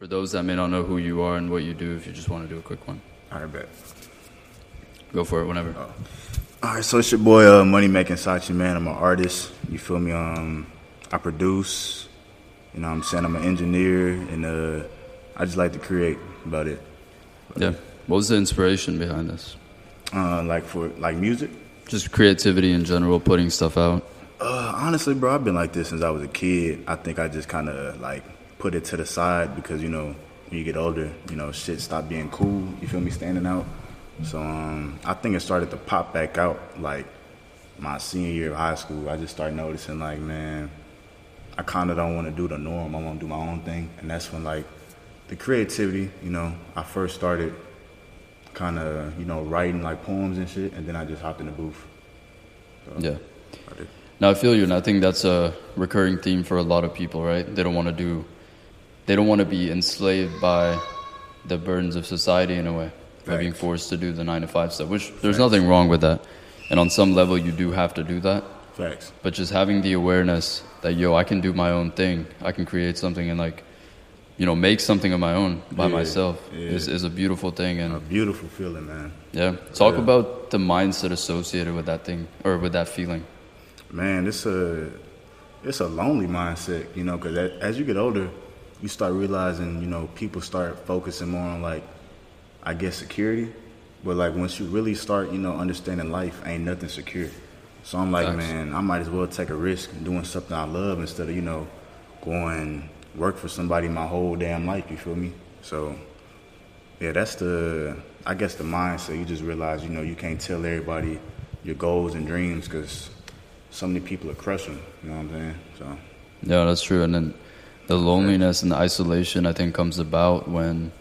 For those that may not know who you are and what you do, if you just want to do a quick one, All right, bet. go for it whenever. All right, so it's your boy uh, Money Making Sachi, man. I'm an artist. You feel me? Um, I produce. You know, what I'm saying I'm an engineer, and uh, I just like to create. About it. Yeah. What was the inspiration behind this? Uh, like for like music. Just creativity in general, putting stuff out. Uh, honestly, bro, I've been like this since I was a kid. I think I just kind of like put it to the side because you know when you get older, you know shit stop being cool. You feel me, standing out. So um, I think it started to pop back out like my senior year of high school. I just started noticing like, man, I kind of don't want to do the norm. I want to do my own thing, and that's when like the creativity. You know, I first started kind of you know writing like poems and shit, and then I just hopped in the booth. So, Yeah. I did. Now I feel you, and I think that's a recurring theme for a lot of people, right? They don't want to do, they don't want to be enslaved by the burdens of society in a way, by being forced to do the nine to five stuff. Which there's nothing wrong with that, and on some level you do have to do that. Facts. But just having the awareness that yo, I can do my own thing, I can create something and like, you know, make something of my own by Yeah, myself yeah. is is a beautiful thing, and A beautiful feeling, man. yeah, talk Yeah. about the mindset associated with that thing or with that feeling. Man, it's a it's a lonely mindset, you know, because as you get older, you start realizing, you know, people start focusing more on like, I guess security, but like once you really start, you know, understanding life, ain't nothing secure. So I'm like, Facts. man, I might as well take a risk doing something I love instead of you know going work for somebody my whole damn life. You feel me? So yeah, that's the I guess the mindset. You just realize, you know, you can't tell everybody your goals and dreams because so many people are crushing. You know what I'm saying? So Yeah, that's true. And then the loneliness and the isolation, I think, comes about when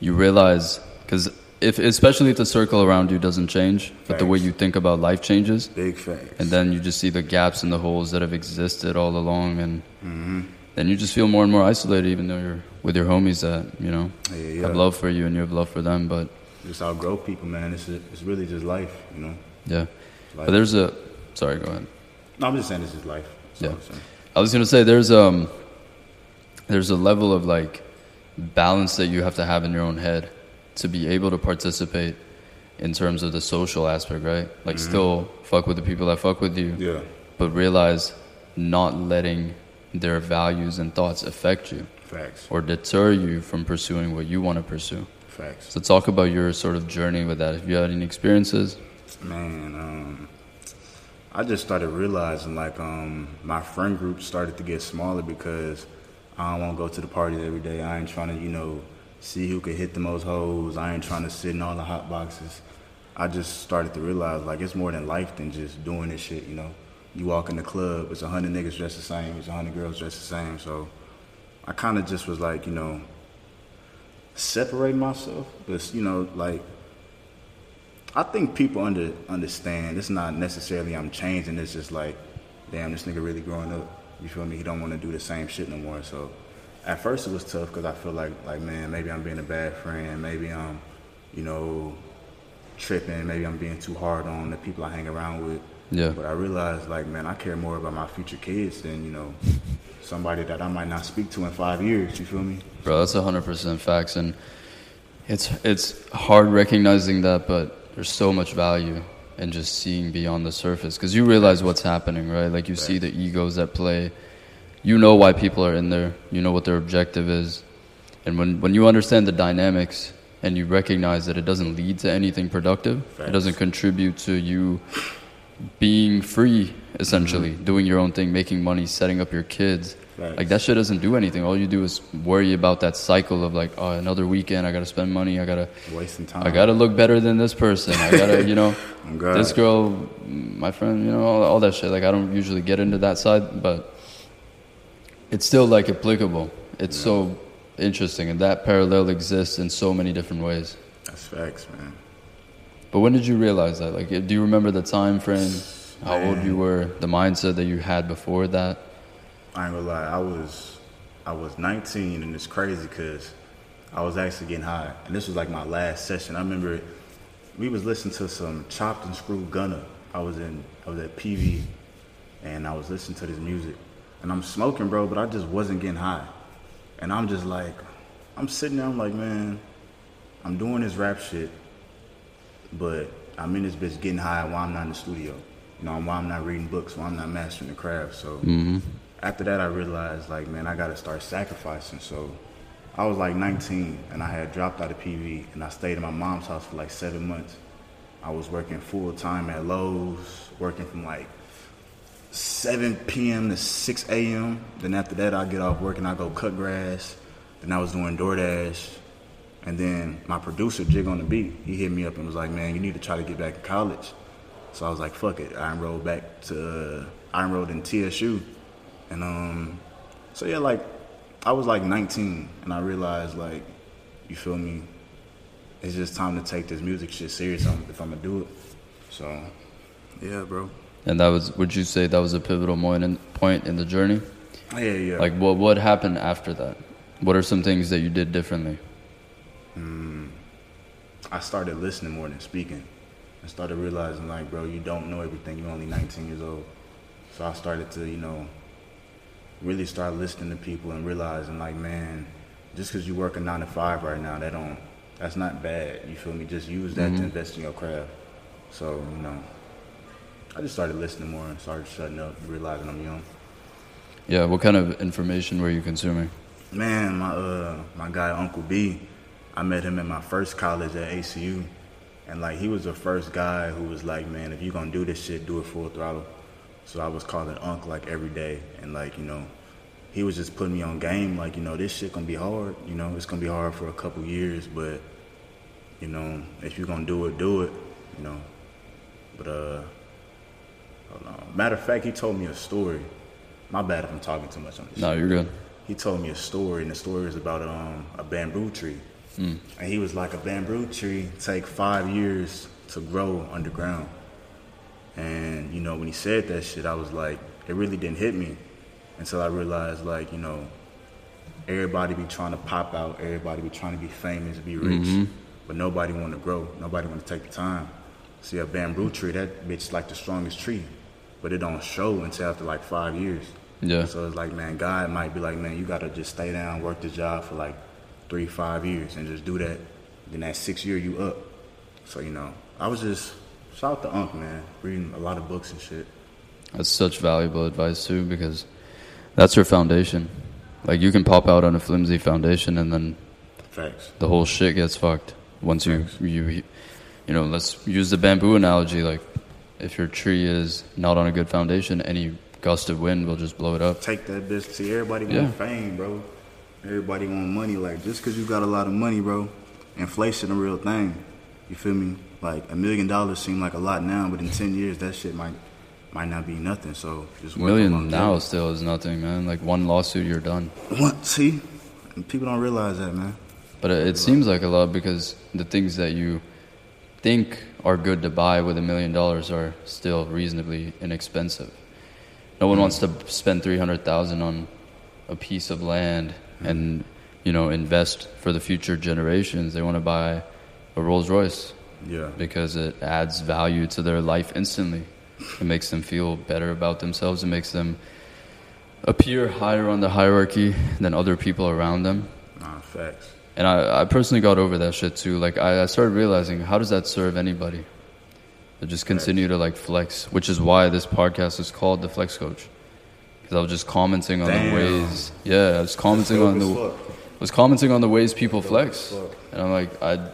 you realize, because if, especially if the circle around you doesn't change, but the way you think about life changes, big facts. and then you just see the gaps and the holes that have existed all along, and Mm-hmm. then you just feel more and more isolated, even though you're with your homies that you know Yeah, yeah. have love for you and you have love for them. But just outgrow people, man. It's it's really just life, you know. yeah, but there's a sorry, go ahead. No, I'm just saying this is life. That's Yeah. I was gonna say there's um there's a level of like balance that you have to have in your own head to be able to participate in terms of the social aspect, right? Like still fuck with the people that fuck with you, Yeah, but realize not letting their values and thoughts affect you facts, or deter you from pursuing what you want to pursue. facts. So talk about your sort of journey with that. Have you had any experiences, Man, um, I just started realizing like um, my friend group started to get smaller because I don't want to go to the parties every day. I ain't trying to, you know, see who can hit the most hoes. I ain't trying to sit in all the hot boxes. I just started to realize like it's more than life than just doing this shit. You know, you walk in the club, it's a hundred niggas dressed the same, it's a hundred girls dressed the same. So I kind of just was like, you know, separating myself, but you know, like I think people under understand. It's not necessarily I'm changing. It's just like, damn, this nigga really growing up. You feel me? He don't want to do the same shit no more. So, at first it was tough because I feel like, like man, maybe I'm being a bad friend. Maybe I'm, you know, tripping. Maybe I'm being too hard on the people I hang around with. Yeah. But I realized, like, man, I care more about my future kids than you know, somebody that I might not speak to in five years. You feel me? Bro, that's hundred percent facts, and it's it's hard recognizing that, but there's so much value in just seeing beyond the surface. Because you realize what's happening, right? Like you see the egos at play, you know why people are in there, you know what their objective is, and when when you understand the dynamics and you recognize that it doesn't lead to anything productive, it doesn't contribute to you being free, essentially, mm-hmm. doing your own thing, making money, setting up your kids. Like that shit doesn't do anything. All you do is worry about that cycle of like, oh, another weekend, I gotta spend money, I gotta, Wasting time. I gotta look better than this person, I gotta, you know, Oh, this girl, my friend, you know, all, all that shit. Like I don't usually get into that side, but it's still like applicable. It's so interesting, and that parallel exists in so many different ways. That's facts, man. But when did you realize that? Like, do you remember the time frame, how old you were, the mindset that you had before that? I ain't gonna lie, I was I was 19 and it's crazy because I was actually getting high, and this was like my last session. I remember we was listening to some chopped and screwed Gunna. I was in I was at PV, and I was listening to this music, and I'm smoking, bro, but I just wasn't getting high, and I'm just like, I'm sitting there, I'm like, man, I'm doing this rap shit, but I'm in this bitch getting high while I'm not in the studio. You know, while I'm not reading books, while I'm not mastering the craft. So mm-hmm. After that, I realized, like, man, I got to start sacrificing. So I was like 19, and I had dropped out of PV, and I stayed in my mom's house for like seven months. I was working full time at Lowe's, working from like 7 p.m. to 6 a.m. Then after that, I get off work and I go cut grass. Then I was doing DoorDash. And then my producer, Jig on the Beat, he hit me up and was like, man, you need to try to get back to college. So I was like, fuck it. I enrolled back to, I enrolled in TSU. And um, so yeah, like, I was like 19 and I realized, like, you feel me? It's just time to take this music shit serious if I'm gonna do it. So, yeah, bro. And that was, would you say that was a pivotal point in, point in the journey? Yeah, yeah. Like, what what happened after that? What are some things that you did differently? I started listening more than speaking. I started realizing, like, bro, you don't know everything. You're only 19 years old. So I started to, you know, really start listening to people and realizing, like, man, just because you work a nine to five right now, that don't, that's not bad. You feel me? Just use that to invest in your craft. So, you know, I just started listening more and started shutting up, realizing I'm young. Yeah, what kind of information were you consuming? Man, my uh my guy Uncle B, I met him in my first college at ACU, and like he was the first guy who was like, man, if you gonna do this shit, do it full throttle. So I was calling Unc like every day, and like you know, he was just putting me on game. Like you know, this shit gonna be hard. You know, it's gonna be hard for a couple years, but you know, if you're gonna do it, do it. You know, but uh, hold on. Matter of fact, he told me a story. My bad if I'm talking too much on this. No, you're good. he told me a story, and the story is about um, a bamboo tree. And he was like, a bamboo tree take five years to grow underground. And you know, when he said that shit, I was like, it really didn't hit me until I realized, like, you know, everybody be trying to pop out, everybody be trying to be famous, be rich, mm-hmm. but nobody want to grow, nobody want to take the time. See, a bamboo tree, that bitch is like the strongest tree, but it don't show until after like five years. Yeah. So it's like, man, God might be like, man, you gotta just stay down, work the job for like three, five years, and just do that. Then that six year, you up. So you know, I was just shout out to Unc, man, reading a lot of books and shit. That's such valuable advice too, because that's your foundation. Like you can pop out on a flimsy foundation, and then Facts. the whole shit gets fucked. Once you Facts. you you know, let's use the bamboo analogy. Like if your tree is not on a good foundation, any gust of wind will just blow it up. Take that bitch. See, everybody want Yeah. fame, bro. Everybody want money. Like just cause you got a lot of money, bro, inflation a real thing. You feel me? Like a million dollars seem like a lot now, but in ten years that shit might might not be nothing. So just A million now still is nothing, man. Like one lawsuit, you're done. What? See, people don't realize that, man. But it, it seems like a lot because the things that you think are good to buy with a million dollars are still reasonably inexpensive. No one hmm. wants to spend three hundred thousand on a piece of land hmm. and you know invest for the future generations. They want to buy a Rolls Royce Yeah. because it adds value to their life instantly. It makes them feel better about themselves. It makes them appear higher on the hierarchy than other people around them. Nah, facts. And I, I personally got over that shit too. Like I, I started realizing how does that serve anybody? To just continue to like flex, which is why this podcast is called the Flex Coach. Because I was just commenting on Damn. the ways. Yeah, I was commenting on the fuck. was commenting on the ways people flex, and I'm like I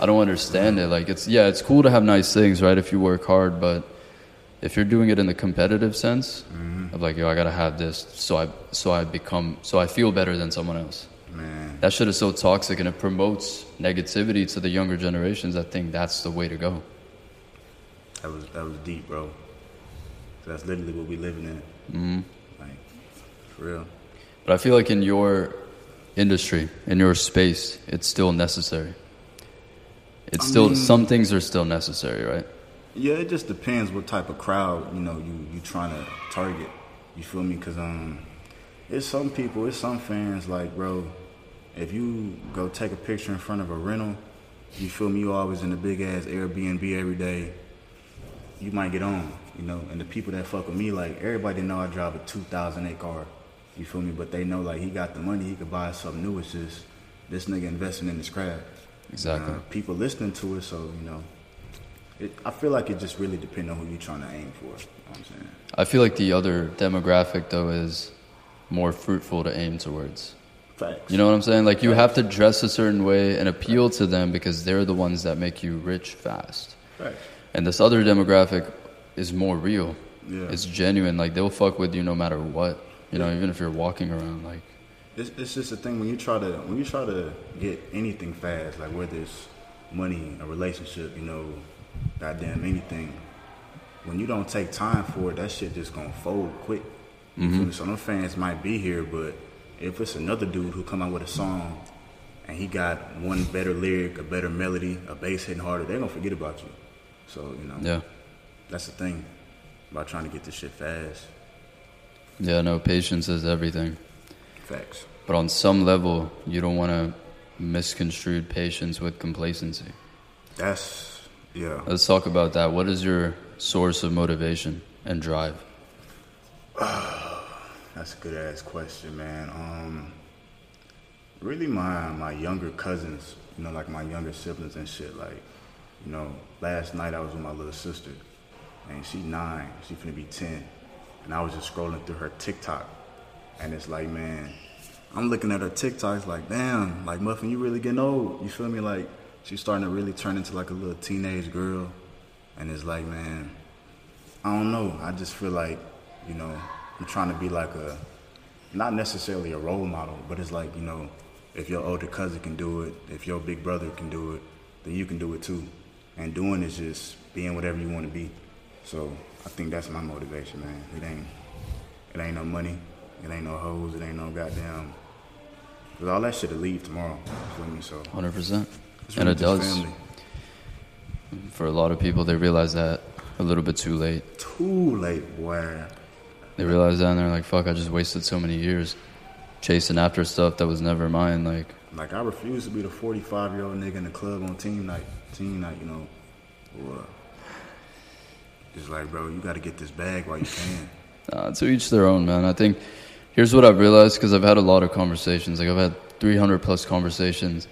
I don't understand it. Like it's yeah, it's cool to have nice things, right? If you work hard, but if you're doing it in the competitive sense Mm-hmm. of like yo, I gotta have this, so I so I become so I feel better than someone else. Man, That shit is so toxic and it promotes negativity to the younger generations. I think that's the way to go. that was that was deep, bro. That's literally what we living in. hmm Like, for real. But I feel like in your industry, in your space, it's still necessary. It's I still mean- some things are still necessary, right? Yeah, it just depends what type of crowd you know you you trying to target. You feel me? Cause um, it's some people, it's some fans like, bro, if you go take a picture in front of a rental, you feel me? You always in the big ass Airbnb every day. You might get on, you know. And the people that fuck with me, like everybody know I drive a 2008 car. You feel me? But they know like he got the money, he could buy something new. It's just this nigga investing in his craft. Exactly. Uh, people listening to it, so you know, it, I feel like it just really depends on who you're trying to aim for. You know what I'm saying? I feel like the other demographic though is more fruitful to aim towards. Facts. You know what I'm saying? Like you have to dress a certain way and appeal to them because they're the ones that make you rich fast. Facts. And this other demographic is more real. Yeah. It's genuine. Like they'll fuck with you no matter what. You know, even if you're walking around like It's, it's just a thing when you try to when you try to get anything fast, like whether it's money, a relationship, you know, goddamn anything. When you don't take time for it, that shit just gonna fold quick. Me? Mm-hmm. So no fans might be here, but if it's another dude who come out with a song and he got one better lyric, a better melody, a bass hitting harder, they're gonna forget about you. So you know, yeah. that's the thing about trying to get this shit fast. Yeah, no, patience is everything. Facts. But on some level, you don't want to misconstrue patience with complacency. That's yeah. Let's talk about that. What is your source of motivation and drive? That's a good ass question, man. Um, really, my my younger cousins, you know, like my younger siblings and shit. Like, you know, last night I was with my little sister, and she nine, she finna be ten, and I was just scrolling through her TikTok, and it's like, man, I'm looking at her TikToks like, damn, like Muffin, you really getting old. You feel me? Like, she's starting to really turn into like a little teenage girl, and it's like, man, I don't know. I just feel like, you know, I'm trying to be like a, not necessarily a role model, but it's like, you know, if your older cousin can do it, if your big brother can do it, then you can do it too. And doing is just being whatever you want to be. So I think that's my motivation, man. It ain't, it ain't no money, it ain't no hoes, it ain't no goddamn. Cause all that shit will leave tomorrow. Feel me? So 100%. And it does. family. For a lot of people, they realize that a little bit too late. Too late, boy. They realize that and they're like, fuck, I just wasted so many years chasing after stuff that was never mine. Like, Like I refuse to be the 45 year old nigga in the club on team night, team night, you know. Or it's like, bro, you got to get this bag while you can. Uh, to each their own, man. I think here's what I've realized because I've had a lot of conversations. Like I've had 300 plus conversations,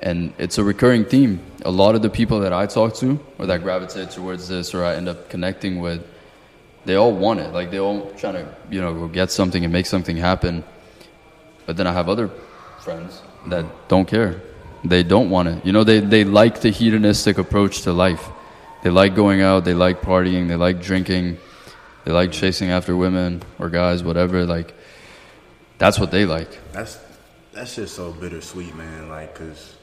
and it's a recurring theme. A lot of the people that I talk to, or that gravitate towards this, or I end up connecting with, they all want it. Like they all trying to, you know, go get something and make something happen. But then I have other friends that don't care. They don't want it. You know, they they like the hedonistic approach to life. They like going out. They like partying. They like drinking. They like chasing after women or guys, whatever. Like, that's what they like. That's that shit's so bittersweet, man. Like, cause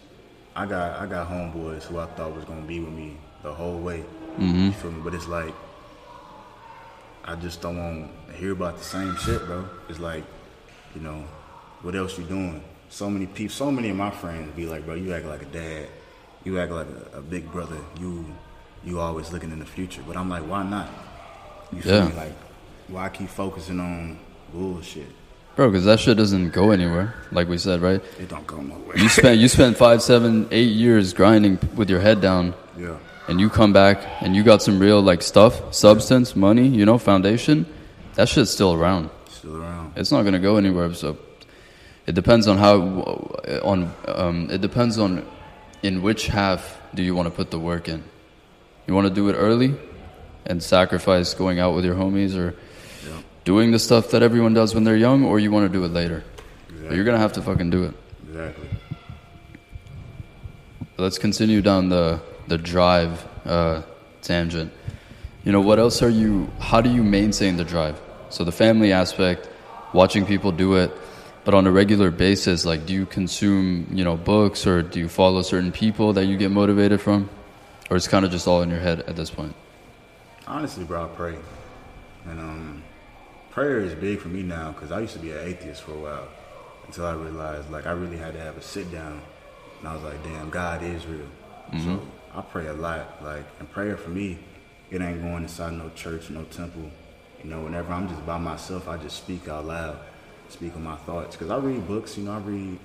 I got I got homeboys who I thought was gonna be with me the whole way. Mm-hmm. You feel me? But it's like I just don't want to hear about the same shit, bro. It's like, you know, what else you doing? So many people, so many of my friends be like, bro, you act like a dad. You act like a, a big brother. You you always looking in the future. But I'm like, why not? You feel Yeah. Like, why keep focusing on bullshit? Bro, because that shit doesn't go anywhere. Like we said, right? It don't go nowhere. You spent you spent five, seven, eight years grinding with your head down, yeah. and you come back and you got some real like stuff, substance, money, you know, foundation. That shit's still around. Still around. It's not gonna go anywhere. So it depends on how on um, it depends on in which half do you want to put the work in. You want to do it early and sacrifice going out with your homies or Yeah. doing the stuff that everyone does when they're young, or you want to do it later. But Exactly. you're gonna have to fucking do it. Exactly. Let's continue down the the drive uh, tangent. You know, what else are you? How do you maintain the drive? So the family aspect, watching people do it, but on a regular basis, like, do you consume, you know, books or do you follow certain people that you get motivated from, or it's kind of just all in your head at this point? Honestly, bro, I pray. And um, prayer is big for me now because I used to be an atheist for a while until I realized like I really had to have a sit down. And I was like, damn, God is real. So I pray a lot. Like, and prayer for me, it ain't going inside no church, no temple. You know, whenever I'm just by myself, I just speak out loud, speak on my thoughts. Because I read books, you know, I read,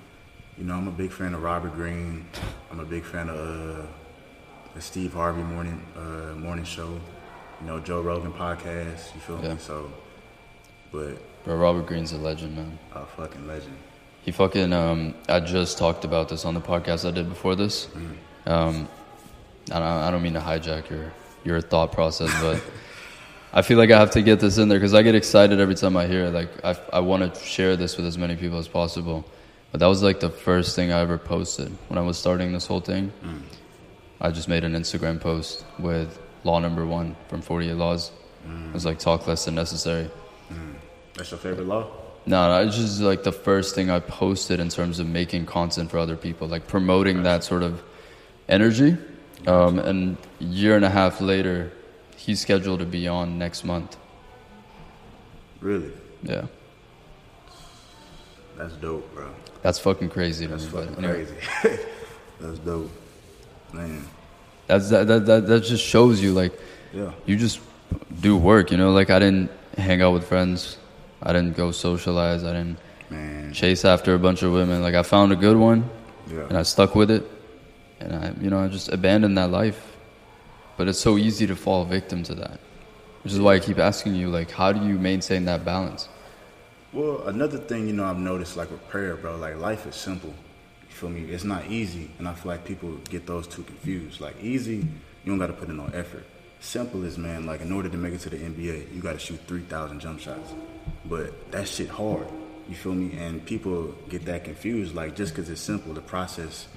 you know, I'm a big fan of Robert Greene. I'm a big fan of uh, the Steve Harvey morning uh, morning show, you know, Joe Rogan podcast. You feel Yeah. me? So, but Bro, Robert Greene's a legend, man. a fucking legend. He fucking. Um, I just talked about this on the podcast I did before this. Um, I don't, I don't mean to hijack your your thought process, but I feel like I have to get this in there because I get excited every time I hear it. Like I, I want to share this with as many people as possible. But that was like the first thing I ever posted when I was starting this whole thing. I just made an Instagram post with law number one from 48 Laws. It was like talk less than necessary. That's your favorite law? No, no, it's just like the first thing I posted in terms of making content for other people, like promoting that sort of energy. Um, and a year and a half later, he's scheduled to be on next month. Really? Yeah, That's dope, bro. that's fucking crazy That's but fucking anyway. crazy. That's dope. Man. That's that, that that that just shows you like Yeah. you just do work. You know, like I didn't hang out with friends. I didn't go socialize. I didn't Man. chase after a bunch of women. Like I found a good one. yeah. and I stuck with it, and I, you know, I just abandoned that life. But it's so easy to fall victim to that, which is why I keep asking you, like, how do you maintain that balance? Well, another thing, you know, I've noticed, like with prayer, bro, like life is simple. Feel me? It's not easy, and I feel like people get those two confused. Like easy, you don't got to put in no effort. Simple is, man, like in order to make it to the NBA, you got to shoot three thousand jump shots. But that shit hard. You feel me? And people get that confused. Like just because it's simple, the process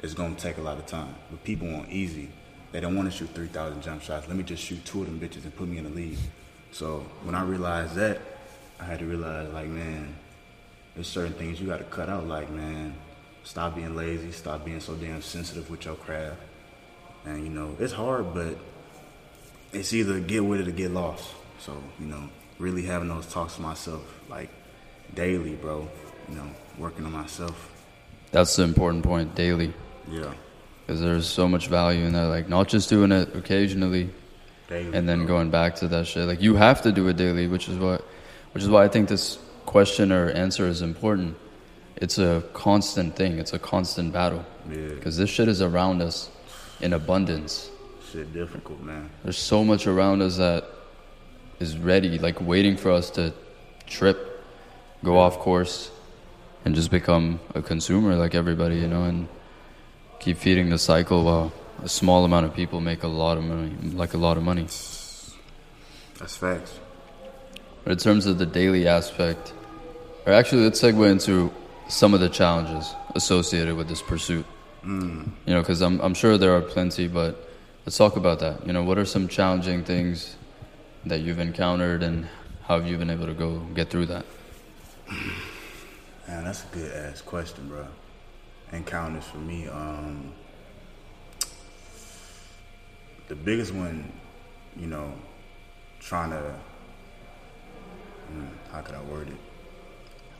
is gonna take a lot of time. But people want easy. They don't want to shoot three thousand jump shots. Let me just shoot two of them bitches and put me in the league. So when I realized that, I had to realize, like, man, there's certain things you got to cut out. Like, man, stop being lazy. Stop being so damn sensitive with your craft. And you know, it's hard, but it's either get with it or get lost. So you know, really having those talks to myself, like daily, bro. You know, working on myself. That's the important point, daily, Yeah, because there's so much value in that. Like, not just doing it occasionally daily. and then bro. going back to that shit. Like, you have to do it daily, which is what, which is why I think this question or answer is important. It's a constant thing. It's a constant battle Yeah, because this shit is around us in abundance. shit difficult, man. There's so much around us that is ready, like waiting for us to trip, go off course, and just become a consumer like everybody, you know, and keep feeding the cycle while a small amount of people make a lot of money, like a lot of money. That's facts. But in terms of the daily aspect, or actually, let's segue into some of the challenges associated with this pursuit. You know, because I'm, I'm sure there are plenty, but let's talk about that. You know, what are some challenging things that you've encountered and how have you been able to go get through that? Man, that's a good ass question, bro. Encounters for me, um, the biggest one, you know, trying to, mm, how could I word it?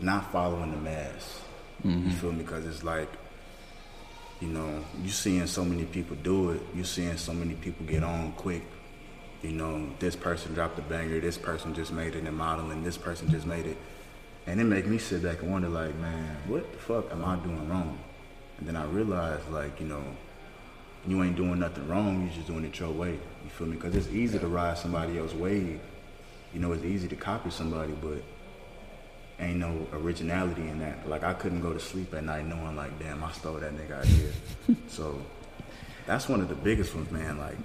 Not following the mass. You mm-hmm. feel me? Because it's like, you know, you seeing so many people do it. You seeing so many people get on quick. You know, this person dropped a banger. This person just made it in modeling. This person just made it. And it make me sit back and wonder, like, man, what the fuck am I doing wrong? And then I realized, like, you know, you ain't doing nothing wrong. You just doing it your way. You feel me? Because it's easy to ride somebody else's wave. You know, it's easy to copy somebody, but ain't no originality in that. Like, I couldn't go to sleep at night knowing, like, damn, I stole that nigga idea. so that's one of the biggest ones, man. Like,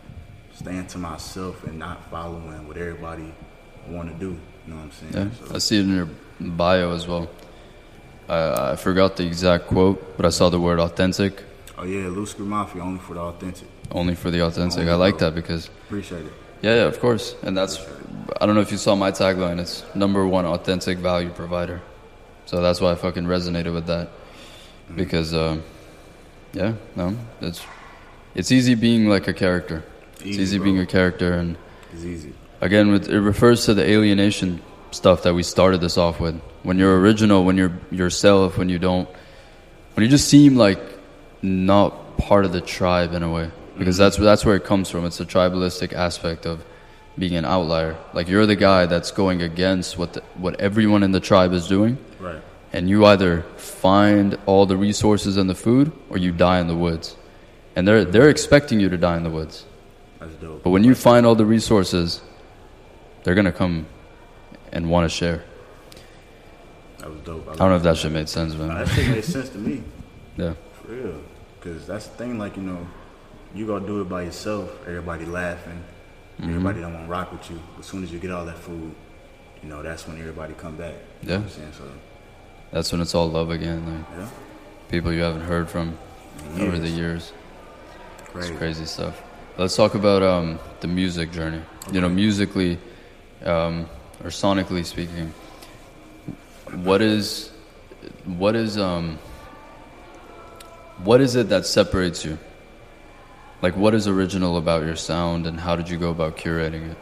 staying to myself and not following what everybody want to do. You know what I'm saying? Yeah, So- I see it in your bio as well. I, I forgot the exact quote, but I saw the word authentic, Oh yeah, Loose Screw Mafia only for the authentic. only for the authentic. Only I like that because Appreciate it. Yeah, yeah, of course. And that's, I don't know if you saw my tagline. It's number one authentic value provider. So that's why I fucking resonated with that. Because, um, yeah, no, it's, it's easy being like a character. It's Easy, easy bro. being a character. And It's easy. again, with, it refers to the alienation stuff that we started this off with. When you're original, when you're yourself, when you don't, when you just seem like not part of the tribe in a way, because that's that's where it comes from. It's a tribalistic aspect of being an outlier. Like you're the guy that's going against what the, what everyone in the tribe is doing, Right. and you either find all the resources and the food, or you die in the woods. And they're they're expecting you to die in the woods. That's dope. But when you find all the resources, they're gonna come and want to share. That was dope. I don't know if that shit made sense, man. Nah, that shit made sense to me. Yeah. For real. Because that's the thing, like, you know, you go do it by yourself, everybody laughing, Mm-hmm. everybody don't want to rock with you. As soon as you get all that food, you know, that's when everybody come back. Yeah. I'm saying? So, That's when it's all love again. Like yeah. people you haven't heard from over the years. Crazy. It's crazy stuff. Let's talk about um, the music journey. You know, musically um, or sonically speaking, what is what is um, what is it that separates you? Like, what is original about your sound, and how did you go about curating it?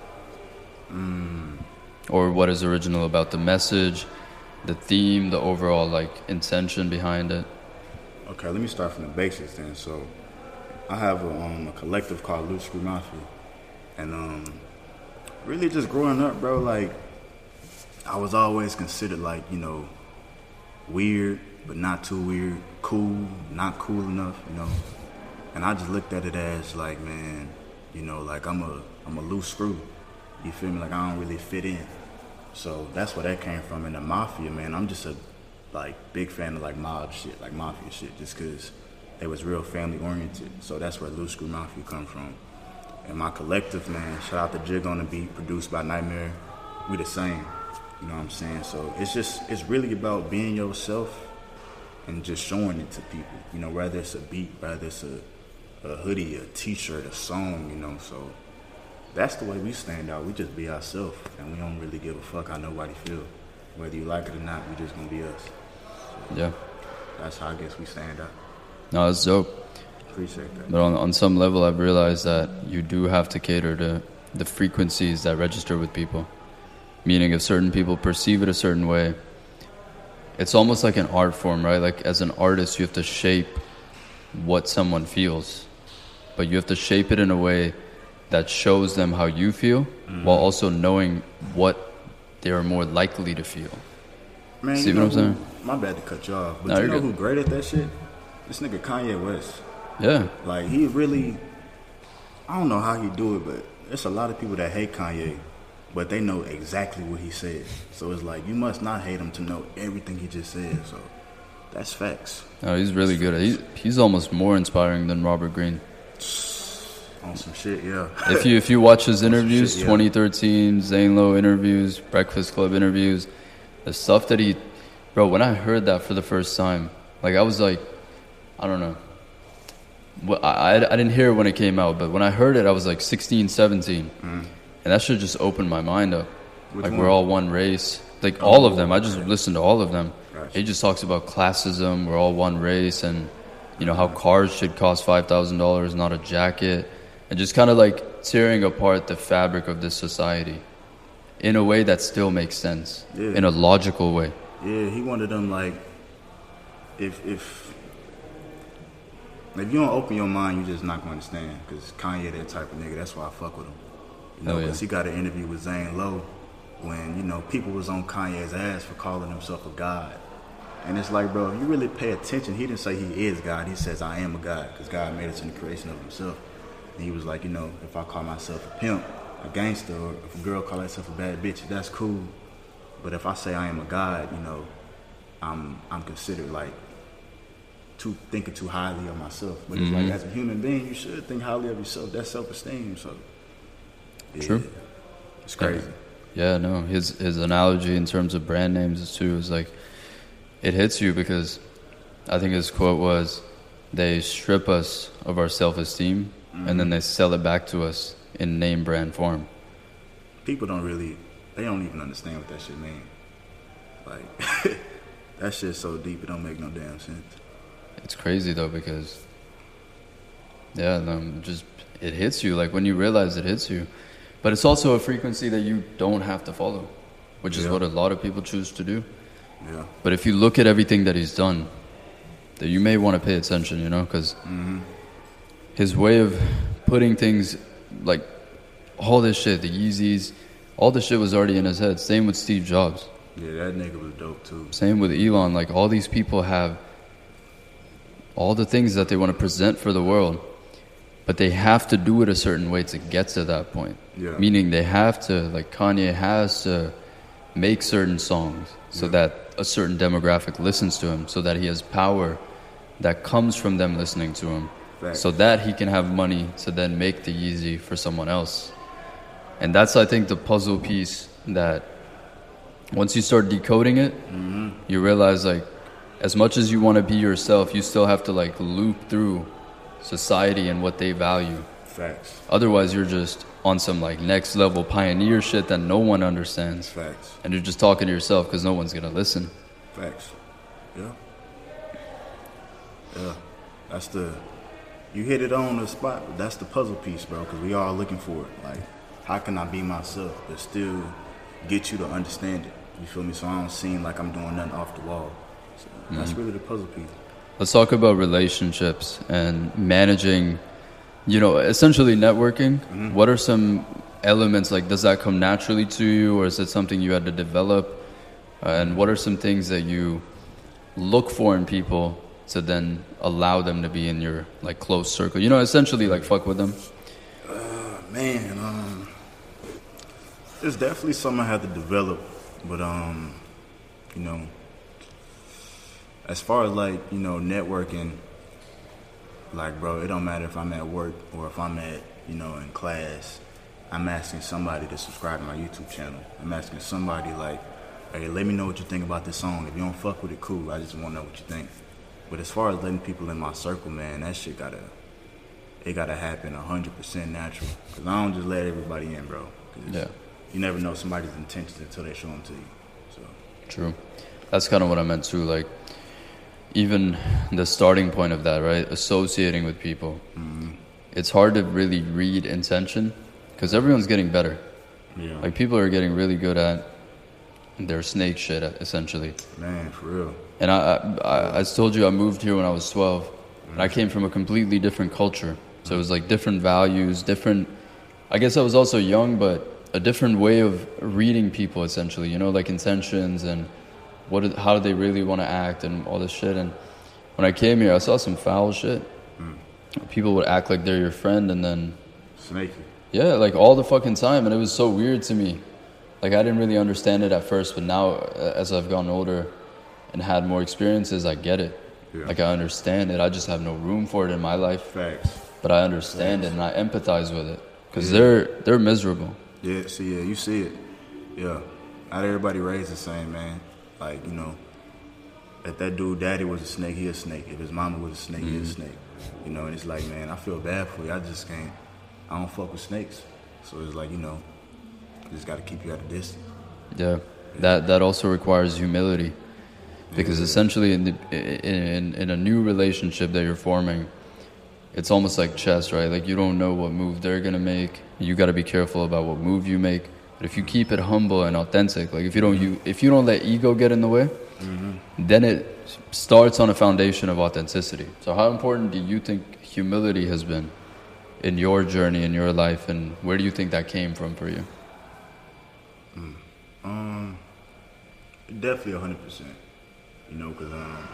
Or what is original about the message, the theme, the overall like intention behind it? Okay, let me start from the basics then. So, I have a, um, a collective called Loose Screw Mafia, and um, really just growing up, bro. Like, I was always considered like you know, weird but not too weird, cool, not cool enough, you know. And I just looked at it as like, man, you know, like I'm a I'm a loose screw. You feel me? Like I don't really fit in. So that's where that came from. And the mafia, man, I'm just a like big fan of like mob shit, like mafia shit, just cause they was real family oriented. So that's where Loose Screw Mafia come from. And my collective, man, shout out to Jig on the Beat, produced by Nightmare. We the same. You know what I'm saying? So it's just it's really about being yourself and just showing it to people. You know, whether it's a beat, whether it's a, a hoodie, a t-shirt, a song, you know, so that's the way we stand out. We just be ourselves and we don't really give a fuck how nobody feel. Whether you like it or not, we just gonna be us. Yeah. That's how I guess we stand out. No, that's dope. Appreciate that. But on, on some level, I've realized that you do have to cater to the frequencies that register with people. Meaning, if certain people perceive it a certain way, it's almost like an art form, right? Like, as an artist, you have to shape what someone feels, but you have to shape it in a way that shows them how you feel mm-hmm. while also knowing what they are more likely to feel. Man, See what I'm saying? who- My bad to cut you off, but No, you know good. who great at that shit? This nigga Kanye West. Yeah. Like he really, I don't know how he do it, but there's a lot of people that hate Kanye, but they know exactly what he said. So it's like you must not hate him to know everything he just said. So that's facts No, he's really good. at He's, he's almost more inspiring than Robert Greene. On some shit. Yeah. if you if you watch his interviews, shit, yeah. 2013 Zane Lowe interviews, Breakfast Club interviews, the stuff that he, bro. When I heard that for the first time, like I was like, I don't know. Well, I, I didn't hear it when it came out, but when I heard it, I was like 16, 17, and that should just opened my mind up. Mm. Which like one? we're all one race. Like all of them. I just listened to all of them. Gotcha. He just talks about classism. We're all one race, and you know how cars should cost five thousand dollars, not a jacket, and just kind of like tearing apart the fabric of this society in a way that still makes sense, Yeah. in a logical way. Yeah, he wanted them like if if if you don't open your mind, you're just not gonna understand. Cause Kanye that type of nigga. That's why I fuck with him. You know, Hell yeah. cause he got an interview with Zane Lowe when you know people was on Kanye's ass for calling himself a god. And it's like, bro, if you really pay attention, he didn't say he is God. He says I am a God, because God made us in the creation of Himself. And he was like, you know, if I call myself a pimp, a gangster, or if a girl call herself a bad bitch, that's cool. But if I say I am a God, you know, I'm I'm considered like too thinking too highly of myself. But it's like mm-hmm. as a human being, you should think highly of yourself. That's self esteem. So yeah, True. It's crazy. Yeah, no, his his analogy in terms of brand names is too is like it hits you because I think his quote was they strip us of our self esteem and then they sell it back to us in name brand form. People don't really they don't even understand what that shit mean. Like that shit's so deep it don't make no damn sense. It's crazy though because yeah, um, just it hits you like when you realize it hits you, but it's also a frequency that you don't have to follow, which is what a lot of people choose to do. Yeah. But if you look at everything that he's done, that you may want to pay attention, you know, because mm-hmm. his way of putting things, like all this shit, the Yeezys, all this shit was already in his head. Same with Steve Jobs. Yeah, that nigga was dope too. Same with Elon. Like all these people have all the things that they want to present for the world, but they have to do it a certain way to get to that point. Yeah. Meaning they have to, like Kanye has to make certain songs so Yeah. that a certain demographic listens to him, so that he has power that comes from them listening to him, Facts. so that he can have money to then make the Yeezy for someone else. And that's, I think, the puzzle piece that once you start decoding it, mm-hmm. you realize like, as much as you want to be yourself, you still have to like loop through society and what they value. Facts. Otherwise, you're just on some like next level pioneer shit that no one understands, Facts. and you're just talking to yourself because no one's gonna listen. Facts. Yeah. Yeah. That's the. You hit it on the spot. but That's the puzzle piece, bro. Because we all looking for it. Like, how can I be myself but still get you to understand it? You feel me? So I don't seem like I'm doing nothing off the wall. So that's mm-hmm. really the puzzle piece. Let's talk about relationships and managing, you know, essentially networking. What are some elements like does that come naturally to you or is it something you had to develop? Uh, and what are some things that you look for in people to then allow them to be in your like close circle? You know, essentially like fuck with them. Man, um, it's definitely something I had to develop, but um, you know, as far as like you know networking, like bro, it don't matter if I'm at work or if I'm at you know in class. I'm asking somebody to subscribe to my YouTube channel. I'm asking somebody like, hey, let me know what you think about this song. If you don't fuck with it, cool. I just want to know what you think. But as far as letting people in my circle, man, that shit gotta it gotta happen hundred percent natural. Cause I don't just let everybody in, bro. 'Cause Yeah. You never know somebody's intentions until they show them to you. So True. That's kind of what I meant too. Like, even the starting point of that, right? Associating with people. Mm-hmm. It's hard to really read intention because everyone's getting better. yeah, Like, people are getting really good at their snake shit, essentially. man, for real. And I, I, I, I told you I moved here when I was 12, and I mm-hmm. came from a completely different culture. So it was mm-hmm. like different values, different. I guess I was also young, but a different way of reading people, essentially. You know, like intentions and what, is- how do they really want to act and all this shit. And when I came here, I saw some foul shit. People would act like they're your friend, and then Snaky. yeah, like all the fucking time, and it was so weird to me. Like I didn't really understand it at first, but now uh, as I've gotten older and had more experiences, I get it. Yeah. Like I understand it. I just have no room for it in my life, Facts. but I understand it and I empathize with it because they're they're miserable. Yeah, see, yeah, you see it. Yeah. Not everybody raised the same, man. Like, you know, if that dude daddy was a snake, he a snake. If his mama was a snake, he a mm-hmm. snake. You know, and it's like, man, I feel bad for you. I just can't, I don't fuck with snakes. So it's like, you know, you just gotta keep you at a distance. Yeah, that that also requires humility, because essentially in, the, in in a new relationship that you're forming, it's almost like chess, right? Like you don't know what move they're gonna make. You got to be careful about what move you make. But if you keep it humble and authentic, like if you don't you if you don't let ego get in the way, then it starts on a foundation of authenticity. So how important do you think humility has been in your journey in your life, and where do you think that came from for you? Um, definitely a hundred percent. You know, cause um,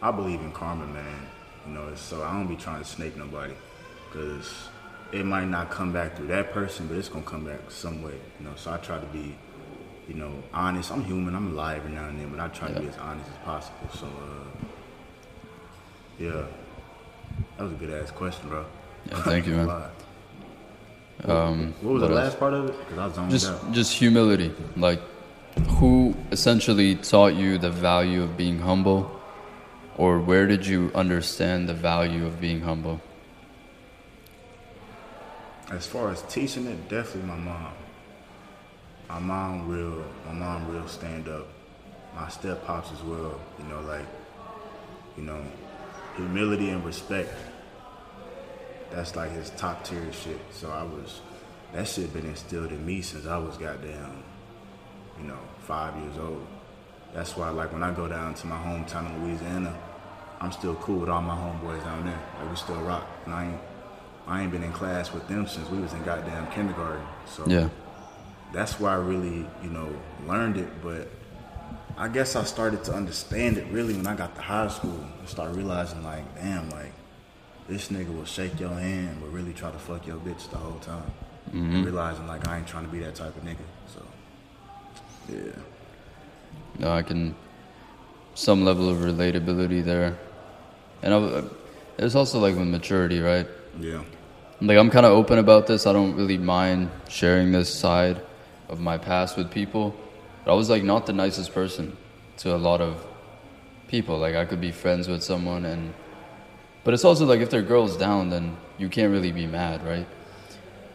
I believe in karma, man. You know, so I don't be trying to snake nobody, cause it might not come back through that person, but it's gonna come back some way. You know, so I try to be, you know, honest. I'm human. I'm alive every now and then, but I try to be as honest as possible. So, uh, yeah, that was a good ass question, bro. Yeah, thank you, man. Um, What was the else? last part of it? Cause I zoned just out. just humility like who essentially taught you the value of being humble or where did you understand the value of being humble As far as teaching it, definitely my mom. My mom real, my mom real stand up. My step pops as well. You know, like, you know, humility and respect. That's like his top tier shit. So I was, that shit been instilled in me since I was goddamn, you know, five years old. That's why, like, when I go down to my hometown in Louisiana, I'm still cool with all my homeboys down there. Like, we still rock. And I ain't, I ain't been in class with them since we was in goddamn kindergarten. So yeah that's where I really, you know, learned it. But I guess I started to understand it really when I got to high school and start realizing like, damn, like this nigga will shake your hand but really try to fuck your bitch the whole time. Mm-hmm. And realizing like I ain't trying to be that type of nigga. So yeah. no i can some level of relatability there, and I, there's also like with maturity, right? Yeah. Like I'm kind of open about this. I don't really mind sharing this side of my past with people. But I was like not the nicest person to a lot of people. Like I could be friends with someone and but it's also like if their girl's down then you can't really be mad, right?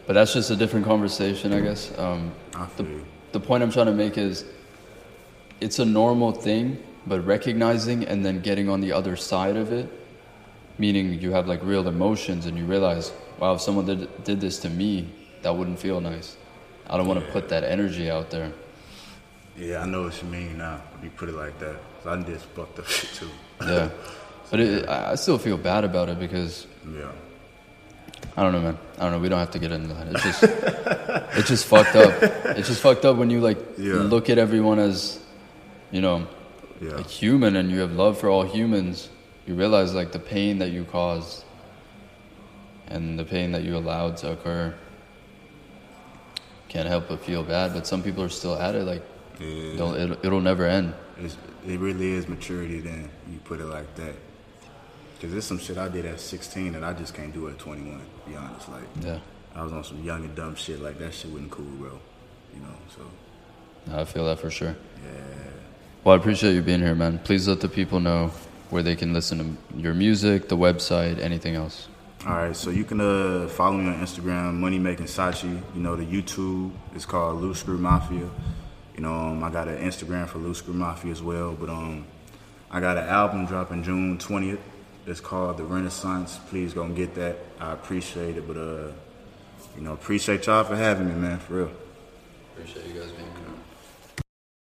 But that's just a different conversation, I guess. Um, I the, the point I'm trying to make is it's a normal thing, but recognizing and then getting on the other side of it, meaning you have like real emotions and you realize, wow, if someone did, did this to me, that wouldn't feel nice. I don't want to Yeah. put that energy out there. Yeah, I know what you mean now. You put it like that I did fucked up shit too. Yeah. But it, I I still feel bad about it because Yeah. I don't know, man. I don't know. We don't have to get into that. It's just, it's just fucked up. It's just fucked up when you like Yeah. look at everyone as, you know, Yeah. a human and you have love for all humans. You realize like the pain that you caused and the pain that you allowed to occur. Can't help but feel bad, but some people are still at it. Like, Yeah. they'll, it'll, it'll never end. It's, it really is maturity then you put it like that. Cause there's some shit I did at 16 that I just can't do at 21. To be honest, like Yeah. I was on some young and dumb shit. Like that shit wasn't cool, bro. You know, so I feel that for sure. yeah. Well, I appreciate you being here, man. Please let the people know where they can listen to your music, the website, anything else. All right, so you can uh, follow me on Instagram, Money Making Sachi. You know, the YouTube is called Loose Screw Mafia. You know, um, I got an Instagram for Loose Screw Mafia as well. But um, I got an album dropping June 20th. It's called The Renaissance. Please go and get that. I appreciate it. But, uh, you know, appreciate y'all for having me, man, for real. Appreciate you guys being here.